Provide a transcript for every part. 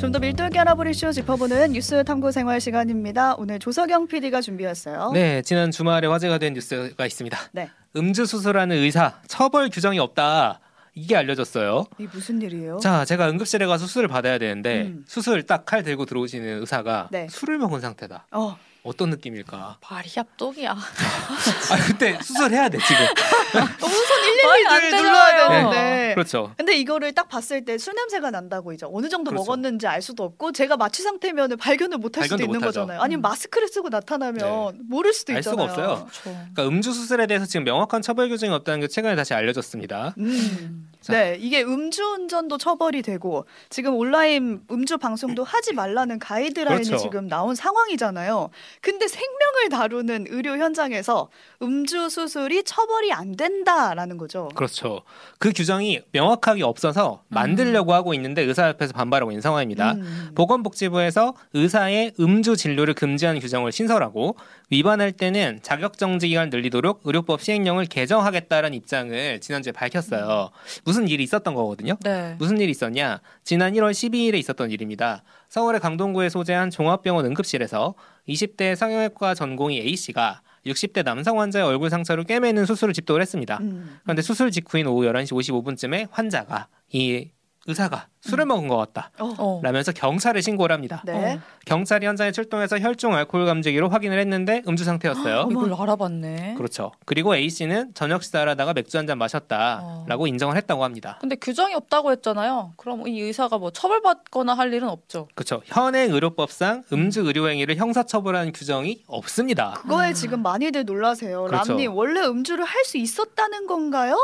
좀 더 밀도 있게 알아볼 이슈 짚어보는 뉴스 탐구 생활 시간입니다. 오늘 조석영 PD가 준비했어요. 네, 지난 주말에 화제가 된 뉴스가 있습니다. 네. 음주 수술하는 의사 처벌 규정이 없다. 이게 알려졌어요. 이 무슨 일이에요? 자, 제가 응급실에 가서 수술을 받아야 되는데 음. 수술 딱 칼 들고 들어오시는 의사가 네. 술을 먹은 상태다. 어, 어떤 느낌일까? 발이 협독이야. 아, 그때 수술해야 돼 지금. 우선 말이 안 112를 눌러야. 되는데. 그렇죠. 근데 이거를 딱 봤을 때 술 냄새가 난다고 이제 어느 정도 그렇죠. 먹었는지 알 수도 없고 제가 마취 상태면 발견을 못할 수도 있는 못하죠. 거잖아요. 아니면 음. 마스크를 쓰고 나타나면 모를 수도 알 있잖아요. 수가 없어요. 그렇죠. 그러니까 음주 수술에 대해서 지금 명확한 처벌 규정이 없다는 게 최근에 다시 알려졌습니다. 음. 자. 네, 이게 음주운전도 처벌이 되고 지금 온라인 음주 방송도 하지 말라는 가이드라인이 그렇죠. 지금 나온 상황이잖아요. 근데 생명을 다루는 의료 현장에서 음주 수술이 처벌이 안 된다라는 거죠. 그렇죠. 그 규정이 명확하게 없어서 만들려고 하고 있는데 의사협회에서 반발하고 있는 상황입니다. 음. 보건복지부에서 의사의 음주 진료를 금지하는 규정을 신설하고 위반할 때는 자격정지 기간 늘리도록 의료법 시행령을 개정하겠다는 입장을 지난주에 밝혔어요. 무슨 일이 있었던 거거든요. 네. 무슨 일이 있었냐? 지난 1월 12일에 있었던 일입니다. 서울의 강동구에 소재한 종합병원 응급실에서 20대 성형외과 전공의 A 씨가 60대 남성 환자의 얼굴 상처를 꿰매는 수술을 집도를 했습니다. 음. 그런데 수술 직후인 오후 11시 55분쯤에 환자가 이 의사가 술을 먹은 것 같다. 어. 어. 라면서 경찰에 신고를 합니다. 네. 어. 경찰이 현장에 출동해서 혈중 알코올 감지기로 확인을 했는데 음주 상태였어요. 이걸 알아봤네. 그렇죠. 그리고 A 씨는 저녁 식사를 하다가 맥주 한 잔 마셨다라고 인정을 했다고 합니다. 근데 규정이 없다고 했잖아요. 그럼 이 의사가 뭐 처벌받거나 할 일은 없죠. 그렇죠. 현행 의료법상 음주 의료 행위를 형사 처벌하는 규정이 없습니다. 그거에 아. 지금 많이들 놀라세요. 그렇죠. 람님 원래 음주를 할 수 있었다는 건가요?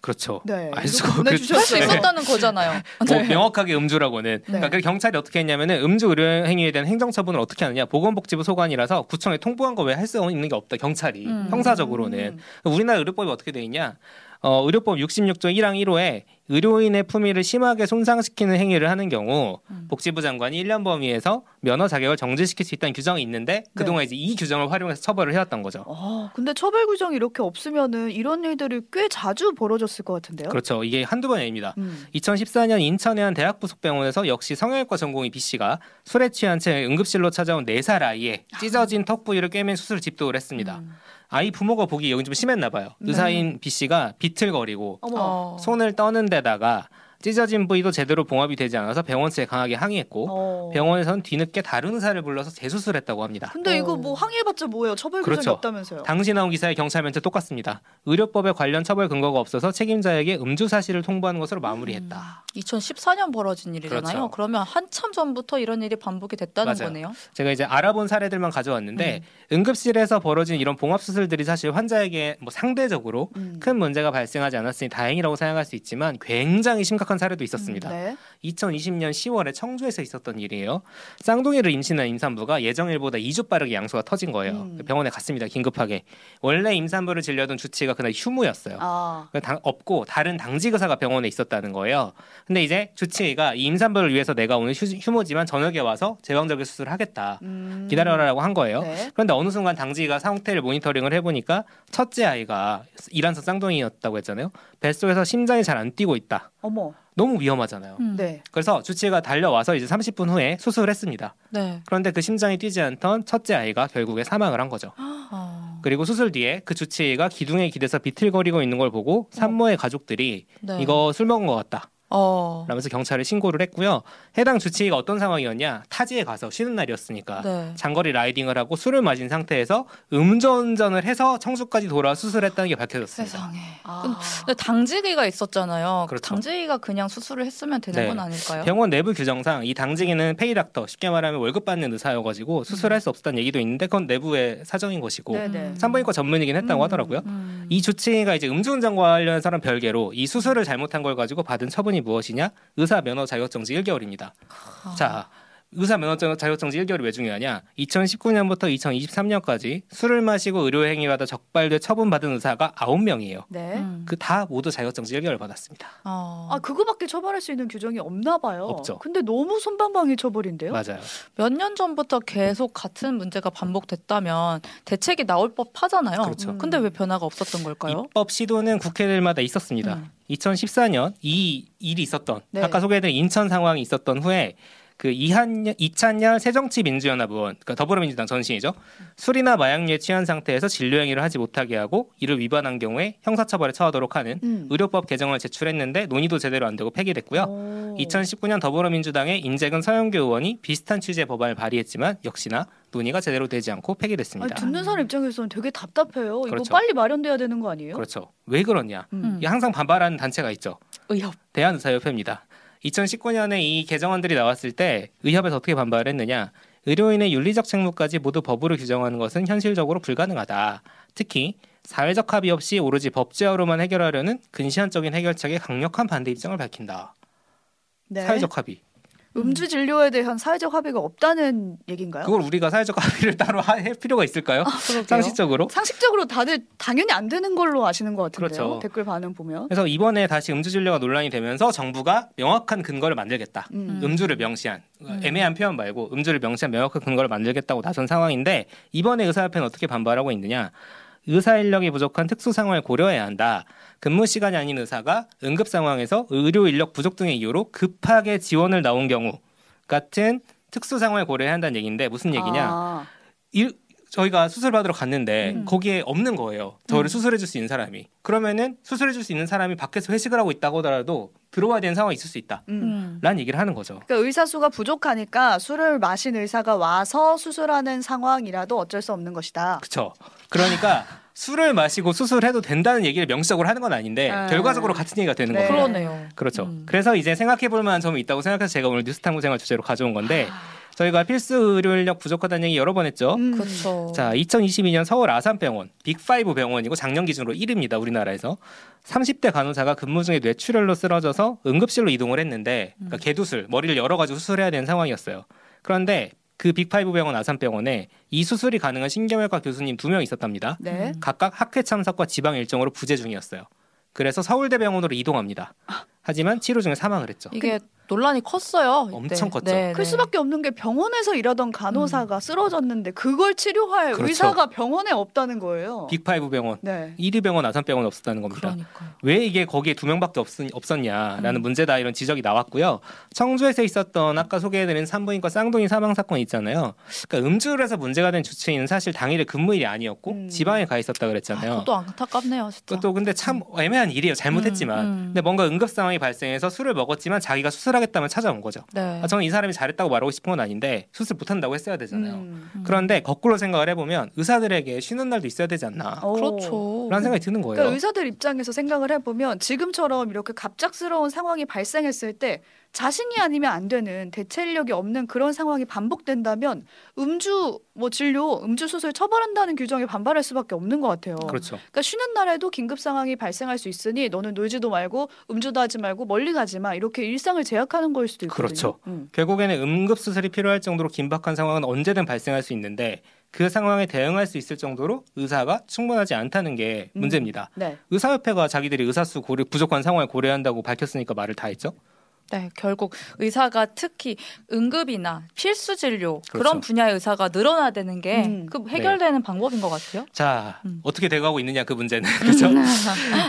그렇죠. 네. 알 수가 없- 할 수. 있었다는 거잖아요. 뭐 네. 명확하게 음주라고는. 그러니까 그 경찰이 어떻게 했냐면은 음주 의료 행위에 대한 행정 처분을 어떻게 하느냐. 보건복지부 소관이라서 구청에 통보한 거 왜 할 수 있는 게 없다. 경찰이 음. 형사적으로는. 우리나라 의료법이 어떻게 돼 있냐? 어, 의료법 66조 1항 1호에 의료인의 품위를 심하게 손상시키는 행위를 하는 경우 음. 복지부 장관이 1년 범위에서 면허 자격을 정지시킬 수 있다는 규정이 있는데 그동안 이제 이 규정을 활용해서 처벌을 해왔던 거죠. 아, 근데 처벌 규정이 이렇게 없으면은 이런 일들이 꽤 자주 벌어졌을 것 같은데요. 그렇죠. 이게 한두 번이 아닙니다. 음. 2014년 인천의 한 대학 부 속병원에서 역시 성형외과 전공의 B 씨가 술에 취한 채 응급실로 찾아온 4살 아이의 찢어진 턱 부위를 꿰맨 수술 집도를 했습니다. 음. 아이 부모가 보기 여기 좀 심했나 봐요. 네. 의사인 B 씨가 비틀거리고 어머. 어. 손을 떠는 데다가 찢어진 부위도 제대로 봉합이 되지 않아서 병원 측에 강하게 항의했고 어. 병원에선 뒤늦게 다른 의사를 불러서 재수술했다고 합니다. 근데 이거 어. 뭐 항의해봤자 뭐예요? 처벌 규정이 그렇죠. 없다면서요? 당시 나온 기사의 경찰 멘트 똑같습니다. 의료법에 관련 처벌 근거가 없어서 책임자에게 음주 사실을 통보하는 것으로 마무리했다. 2014년 벌어진 일이잖아요. 그렇죠. 그러면 한참 전부터 이런 일이 반복이 됐다는 맞아요. 거네요. 제가 이제 알아본 사례들만 가져왔는데 응급실에서 벌어진 이런 봉합 수술들이 사실 환자에게 뭐 상대적으로 음. 큰 문제가 발생하지 않았으니 다행이라고 생각할 수 있지만 굉장히 심각 한 사례도 있었습니다. 네. 2020년 10월에 청주에서 있었던 일이에요. 쌍둥이를 임신한 임산부가 예정일보다 2주 빠르게 양수가 터진 거예요. 음. 병원에 갔습니다. 긴급하게. 원래 임산부를 진료하던 주치의가 그날 휴무였어요. 아. 그 당- 없고 다른 당직 의사가 병원에 있었다는 거예요. 근데 이제 주치의가 이 임산부를 위해서 내가 오늘 휴, 휴무지만 저녁에 와서 제왕절개 수술을 하겠다. 음. 기다려라라고 한 거예요. 네. 그런데 어느 순간 당직이가 상태를 모니터링을 해보니까 첫째 아이가 이란서 쌍둥이였다고 했잖아요. 뱃속에서 심장이 잘 안 뛰고 있다. 어머. 너무 위험하잖아요. 음. 네. 그래서 주치의가 달려와서 이제 30분 후에 수술을 했습니다. 네. 그런데 그 심장이 뛰지 않던 첫째 아이가 결국에 사망을 한 거죠. 어. 그리고 수술 뒤에 그 주치의가 기둥에 기대서 비틀거리고 있는 걸 보고 산모의 가족들이 네. 이거 술 먹은 것 같다. 어. 라면서 경찰에 신고를 했고요. 해당 주치의가 어떤 상황이었냐? 타지에 가서 쉬는 날이었으니까 네. 장거리 라이딩을 하고 술을 마신 상태에서 음주운전을 해서 청주까지 돌아 수술했다는 게 밝혀졌습니다. 세상에. 아. 근데 당직이가 있었잖아요. 그 그렇죠. 당직이가 그냥 수술을 했으면 되는 네. 건 아닐까요? 병원 내부 규정상 이 당직에는 페이닥터 쉽게 말하면 월급 받는 의사여가지고 수술할 수 없었다는 얘기도 있는데 그건 내부의 사정인 것이고 네네. 산부인과 전문이긴 했다고 음. 하더라고요. 음. 이 주치의가 이제 음주운전 관련해서는 별개로 이 수술을 잘못한 걸 가지고 받은 처분이 무엇이냐? 의사 면허 자격정지 1개월입니다. 아. 자, 의사 면허 자격정지 1개월이 왜 중요하냐? 2019년부터 2023년까지 술을 마시고 의료 행위하다 적발돼 처분받은 의사가 9명이에요. 네. 음. 그다 모두 자격정지 1개월 받았습니다. 어. 아 그거밖에 처벌할 수 있는 규정이 없나 봐요. 없죠. 근데 너무 손방망이 처벌인데요. 맞아요. 몇 년 전부터 계속 같은 문제가 반복됐다면 대책이 나올 법하잖아요. 그렇죠. 음. 근데 왜 변화가 없었던 걸까요? 입법 시도는 국회들마다 있었습니다. 음. 2014년 이 일이 있었던 네. 아까 소개해드린 인천 상황이 있었던 후에 그 이한 이찬열 새정치민주연합의원, 그러니까 더불어민주당 전신이죠. 술이나 마약류에 취한 상태에서 진료 행위를 하지 못하게 하고 이를 위반한 경우에 형사처벌에 처하도록 하는 음. 의료법 개정을 제출했는데 논의도 제대로 안 되고 폐기됐고요. 오. 2019년 더불어민주당의 인재근 서영교 의원이 비슷한 취지의 법안을 발의했지만 역시나 논의가 제대로 되지 않고 아니, 폐기됐습니다. 듣는 사람 입장에서는 되게 답답해요. 이거 그렇죠. 빨리 마련돼야 되는 거 아니에요? 그렇죠. 왜 그러냐? 음. 항상 반발하는 단체가 있죠. 의협. 대한의사협회입니다. 2019년에 이 개정안들이 나왔을 때 의협에서 어떻게 반발을 했느냐? 의료인의 윤리적 책무까지 모두 법으로 규정하는 것은 현실적으로 불가능하다. 특히 사회적 합의 없이 오로지 법제화로만 해결하려는 근시안적인 해결책에 강력한 반대 입장을 밝힌다. 네. 사회적 합의. 음주 진료에 대한 사회적 합의가 없다는 얘기인가요? 그걸 우리가 사회적 합의를 따로 하- 할 필요가 있을까요? 그러게요. 상식적으로? 상식적으로 다들 당연히 안 되는 걸로 아시는 것 같은데요. 그렇죠. 댓글 반응 보면. 그래서 이번에 다시 음주 진료가 논란이 되면서 정부가 명확한 근거를 만들겠다. 음. 음. 주를 명시한 음. 애매한 표현 말고 음주를 명시한 명확한 근거를 만들겠다고 나선 상황인데 이번에 의사협회는 어떻게 반발하고 있느냐? 의사 인력이 부족한 특수 상황을 고려해야 한다. 근무 시간이 아닌 의사가 응급 상황에서 의료 인력 부족 등의 이유로 급하게 지원을 나온 경우 같은 특수 상황을 고려해야 한다는 얘기인데 무슨 얘기냐? 아, 이- 저희가 수술 받으러 갔는데 음. 거기에 없는 거예요. 저를 음. 수술해 줄 수 있는 사람이. 그러면은 수술해 줄 수 있는 사람이 밖에서 회식을 하고 있다고 하더라도 들어와야 되는 상황이 있을 수 있다. 음. 음. 라는 얘기를 하는 거죠. 그러니까 의사 수가 부족하니까 술을 마신 의사가 와서 수술하는 상황이라도 어쩔 수 없는 것이다. 그렇죠. 그러니까 술을 마시고 수술해도 된다는 얘기를 명시적으로 하는 건 아닌데 아. 결과적으로 같은 얘기가 되는 네. 거죠. 그러네요. 그렇죠. 음. 그래서 이제 생각해 볼 만한 점이 있다고 생각해서 제가 오늘 뉴스 탐구 생활 주제로 가져온 건데 아. 저희가 필수 의료 인력 부족하다는 얘기 여러 번 했죠. 음. 그렇죠. 자, 2022년 서울 아산병원 빅5 병원이고 작년 기준으로 1위입니다. 우리나라에서 30대 간호사가 근무 중에 뇌출혈로 쓰러져서 응급실로 이동을 했는데 그러니까 음. 개두술 머리를 열어가지고 수술해야 되는 상황이었어요. 그런데 그 빅5 병원 아산병원에 이 수술이 가능한 신경외과 교수님 두 명 있었답니다. 네. 음. 각각 학회 참석과 지방 일정으로 부재 중이었어요. 그래서 서울대병원으로 이동합니다. 하지만 치료 중에 사망을 했죠. 이게 논란이 컸어요. 이때. 엄청 컸죠. 네, 클 네. 수밖에 없는 게 병원에서 일하던 간호사가 쓰러졌는데 그걸 치료할 그렇죠. 의사가 병원에 없다는 거예요. 빅5 병원, 네. 1위 병원 아산병원 없었다는 겁니다. 그러니까요. 왜 이게 거기에 두 명밖에 없, 없었냐라는 음. 문제다 이런 지적이 나왔고요. 청주에서 있었던 아까 소개해드린 산부인과 쌍둥이 사망 사건 있잖아요. 그러니까 음주를 해서 문제가 된 주치의는 사실 당일에 근무일이 아니었고 음. 지방에 가 있었다 아, 그랬잖아요. 그것도 안타깝네요, 진짜. 그것도 근데 참 애매한 일이에요. 잘못했지만. 음, 음. 근데 뭔가 응급 상황이 발생해서 술을 먹었지만 자기가 수술 하겠다면 찾아온 거죠. 네. 아, 저는 이 사람이 잘했다고 말하고 싶은 건 아닌데 수술 못한다고 했어야 되잖아요. 음. 음. 그런데 거꾸로 생각을 해보면 의사들에게 쉬는 날도 있어야 되지 않나. 오. 그렇죠. 라는 생각이 드는 거예요. 그러니까 의사들 입장에서 생각을 해보면 지금처럼 이렇게 갑작스러운 상황이 발생했을 때 자신이 아니면 안 되는 대체 인력이 없는 그런 상황이 반복된다면 음주 뭐 진료, 음주 수술 처벌한다는 규정에 반발할 수밖에 없는 것 같아요. 그렇죠. 그러니까 쉬는 날에도 긴급 상황이 발생할 수 있으니 너는 놀지도 말고 음주도 하지 말고 멀리 가지 마 이렇게 일상을 제약하는 거일 수도 있거든요. 그렇죠. 음. 결국에는 응급 수술이 필요할 정도로 긴박한 상황은 언제든 발생할 수 있는데 그 상황에 대응할 수 있을 정도로 의사가 충분하지 않다는 게 음. 문제입니다. 네. 의사협회가 자기들이 의사수 고려, 부족한 상황을 고려한다고 밝혔으니까 말을 다 했죠. 네, 결국 의사가 특히 응급이나 필수 진료 그런 그렇죠. 분야의 의사가 늘어나야 되는 게 음. 그 해결되는 방법인 것 같아요. 자, 음. 어떻게 돼가고 있느냐 그 문제는 그렇죠.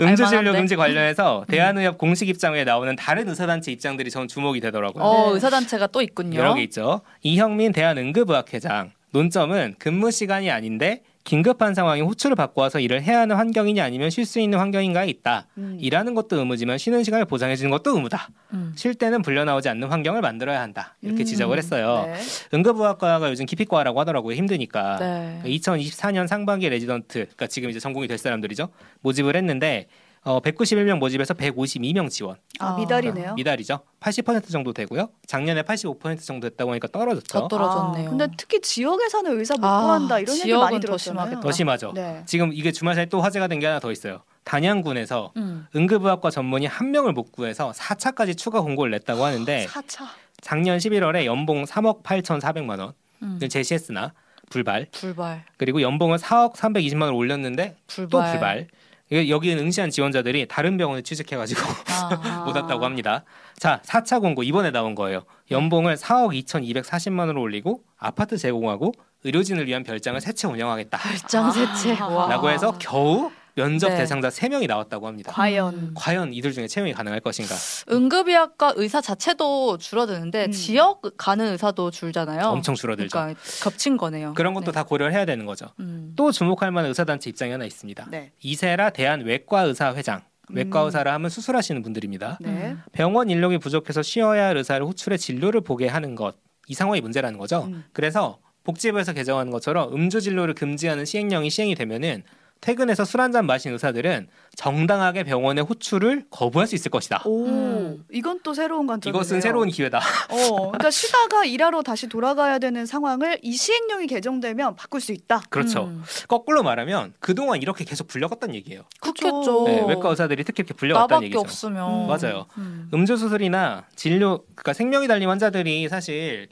음주. 진료 금지 관련해서 대한의협 공식 입장에 나오는 다른 의사단체 입장들이 전 주목이 되더라고요. 어, 네. 의사단체가 또 있군요. 여러 개 있죠. 이형민 대한응급의학회장 논점은 근무 시간이 아닌데 긴급한 상황에 호출을 받고 와서 일을 해야 하는 환경이냐 아니면 쉴 수 있는 환경인가에 있다. 음. 일하는 것도 의무지만 쉬는 시간을 보장해 주는 것도 의무다. 음. 쉴 때는 불려 나오지 않는 환경을 만들어야 한다. 이렇게 음. 지적을 했어요. 네. 응급의학과가 요즘 기피과라고 하더라고요. 힘드니까. 네. 2024년 상반기 레지던트, 그러니까 지금 이제 전공의 될 사람들이죠. 모집을 했는데 어, 191명 모집에서 152명 지원. 아, 아, 미달이네요. 미달이죠. 80% 정도 되고요. 작년에 85% 정도 됐다고 하니까 떨어졌죠. 더 떨어졌네요. 아, 근데 특히 지역에 사는 의사 못 아, 구한다 이런 얘기 많이 더 들었잖아요. 더 심하죠. 네. 지금 이게 주말 사이 또 화제가 된 게 하나 더 있어요. 단양군에서 음. 응급의학과 전문의 한 명을 못 구해서 4차까지 추가 공고를 냈다고 하는데 4차. 작년 11월에 연봉 3억 8,400만 원을 음. 제시했으나 불발. 불발. 그리고 연봉을 4억 320만 원 올렸는데 불발. 또 불발. 여기는 응시한 지원자들이 다른 병원에 취직해가지고 아. 못 왔다고 합니다. 자, 4차 공고 이번에 나온 거예요. 연봉을 4억 2,240만 원으로 올리고 아파트 제공하고 의료진을 위한 별장을 세채 운영하겠다. 별장 세채. 아. 와. 라고 해서 겨우 면접 네. 대상자 3명이 나왔다고 합니다. 과연 음. 과연 이들 중에 채용이 가능할 것인가? 응급의학과 의사 자체도 줄어드는데 음. 지역 가는 의사도 줄잖아요. 엄청 줄어들죠. 그러니까 겹친 거네요. 그런 것도 네. 다 고려를 해야 되는 거죠. 음. 또 주목할 만한 의사단체 입장이 하나 있습니다. 네. 이세라 대한 외과 의사 회장. 외과 음. 의사를 하면 수술하시는 분들입니다. 네. 음. 병원 인력이 부족해서 쉬어야 할 의사를 호출해 진료를 보게 하는 것. 이 상황이 문제라는 거죠. 음. 그래서 복지부에서 개정하는 것처럼 음주 진료를 금지하는 시행령이 시행이 되면은 퇴근해서 술 한 잔 마신 의사들은 정당하게 병원의 호출을 거부할 수 있을 것이다. 오, 음. 이건 또 새로운 관점이네요. 이것은 새로운 기회다. 어, 그러니까 쉬다가 일하러 다시 돌아가야 되는 상황을 이 시행령이 개정되면 바꿀 수 있다. 그렇죠. 음. 거꾸로 말하면 그동안 이렇게 계속 불려갔다는 얘기예요. 그렇겠죠. 네, 외과 의사들이 특히 이렇게 불려갔다는 나밖에 얘기죠. 없으면 음. 맞아요. 음. 음주 수술이나 진료, 그러니까 생명이 달린 환자들이 사실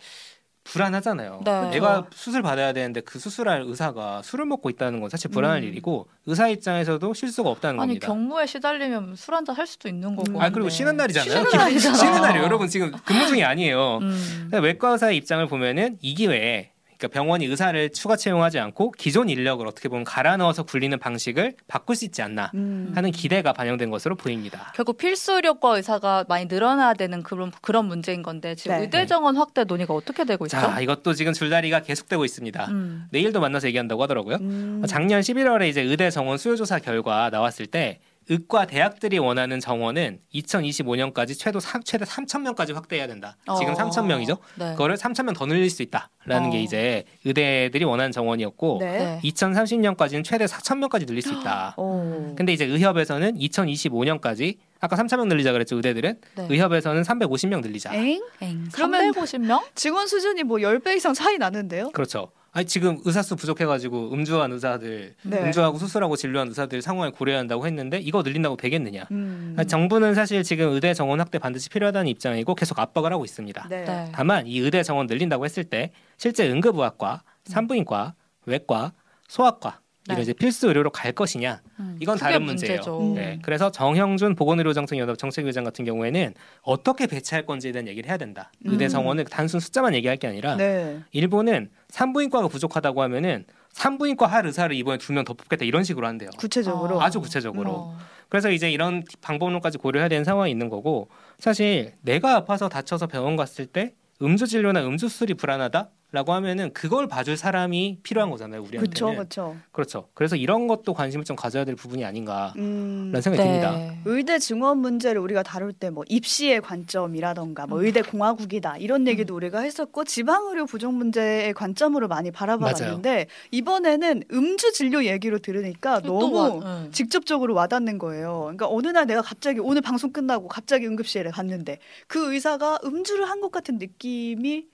불안하잖아요. 네. 내가 수술 받아야 되는데 그 수술할 의사가 술을 먹고 있다는 건 사실 불안할 음. 일이고 의사 입장에서도 실수가 없다는 아니 겁니다. 경무에 시달리면 술 한잔 할 수도 있는 거고. 음. 아 그리고. 쉬는 날이잖아요. 쉬는 날이잖아. 쉬는 날이에요. 여러분 지금 근무 중이 아니에요. 음. 근데 외과 의사의 입장을 보면은 이 기회에 그러니까 병원이 의사를 추가 채용하지 않고 기존 인력을 어떻게 보면 갈아 넣어서 굴리는 방식을 바꿀 수 있지 않나 음. 하는 기대가 반영된 것으로 보입니다. 결국 필수 의료과 의사가 많이 늘어나야 되는 그런 그런 문제인 건데 지금 네. 의대 정원 확대 논의가 어떻게 되고 있죠? 자 이것도 지금 줄다리가 계속되고 있습니다. 음. 내일도 만나서 얘기한다고 하더라고요. 음. 작년 11월에 이제 의대 정원 수요조사 결과 나왔을 때 의과 대학들이 원하는 정원은 2025년까지 최소 3, 최대 3천 명까지 확대해야 된다. 지금 어. 3천 명이죠. 네. 그거를 3천 명 더 늘릴 수 있다라는 어. 게 이제 의대들이 원하는 정원이었고 네. 네. 2030년까지는 최대 4천 명까지 늘릴 수 있다. 오. 근데 이제 의협에서는 2025년까지 아까 3천 명 늘리자 그랬죠 의대들은 네. 의협에서는 350명 늘리자. 엥? 엥, 그러면- 350명? 직원 수준이 뭐 10배 이상 차이 나는데요? 그렇죠. 아니 지금 의사 수 부족해가지고 음주한 의사들, 네. 음주하고 수술하고 진료한 의사들 상황을 고려한다고 했는데 이거 늘린다고 되겠느냐? 음. 아니, 정부는 사실 지금 의대 정원 확대 반드시 필요하다는 입장이고 계속 압박을 하고 있습니다. 네. 네. 다만 이 의대 정원 늘린다고 했을 때 실제 응급의학과, 산부인과, 외과, 소아과 이런 네. 이제 필수 의료로 갈 것이냐? 음, 이건 다른 문제예요. 문제죠. 음. 네, 그래서 정형준 보건의료정책연합 정책위원장 같은 경우에는 어떻게 배치할 건지에 대한 얘기를 해야 된다. 의대 음. 정원을 단순 숫자만 얘기할 게 아니라 네. 일본은 산부인과가 부족하다고 하면은 산부인과 할 의사를 이번에 두 명 더 뽑겠다 이런 식으로 한대요. 구체적으로. 어. 아주 구체적으로. 어. 그래서 이제 이런 방법론까지 고려해야 되는 상황이 있는 거고 사실 내가 아파서 다쳐서 병원 갔을 때 음주 진료나 음주 수술이 불안하다 라고 하면은 그걸 봐줄 사람이 필요한 거잖아요 우리한테는 그렇죠, 그렇죠. 그렇죠 그래서 이런 것도 관심을 좀 가져야 될 부분이 아닌가라는 음. 생각이 듭니다 네. 의대 증원 문제를 우리가 다룰 때 뭐 입시의 관점이라던가 음. 뭐 의대 공화국이다 이런 얘기도 우리가 했었고 지방 의료 부족 문제의 관점으로 많이 바라봤는데 이번에는 음주 진료 얘기로 들으니까 또 너무 와- 응. 직접적으로 와닿는 거예요. 그러니까 어느 날 내가 갑자기 오늘 방송 끝나고 갑자기 응급실에 갔는데 그 의사가 음주를 한 것 같은 느낌이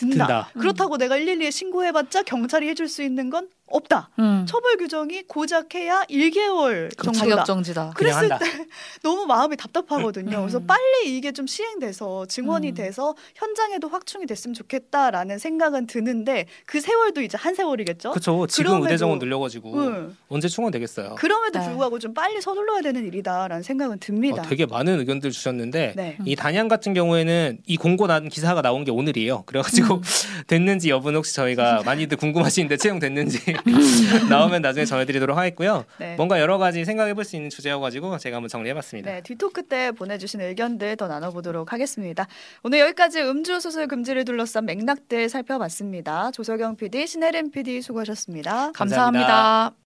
든다. 든다. 그렇다고 내가 112에 신고해봤자 경찰이 해줄 수 있는 건 없다. 음. 처벌 규정이 고작 해야 1개월 그 정도다. 자격정지다. 그랬을. 때 너무 마음이 답답하거든요. 음. 그래서 빨리 이게 좀 시행돼서 증언이 음. 돼서 현장에도 확충이 됐으면 좋겠다라는 생각은 드는데 그 세월도 이제 한 세월이겠죠. 그렇죠 지금 그럼에도- 의대 정원 늘려가지고 응. 언제 충원되겠어요 그럼에도 네. 불구하고 좀 빨리 서둘러야 되는 일이다라는 생각은 듭니다. 어, 되게 많은 의견들 주셨는데 네. 이 단양 같은 경우에는 이 공고 난 기사가 나온 게 오늘이에요. 그래가지고 음. 됐는지 여부는 혹시 저희가 많이들 궁금하시는데 채용됐는지 나오면 나중에 전해드리도록 하겠고요. 네. 뭔가 여러 가지 생각해볼 수 있는 주제여 가지고 제가 한번 정리해봤습니다. 네, 뒤토크 때 보내주신 의견들 더 나눠보도록 하겠습니다. 오늘 여기까지 음주 수술 금지를 둘러싼 맥락들 살펴봤습니다. 조석영 PD, 신혜림 PD 수고하셨습니다. 감사합니다. 감사합니다.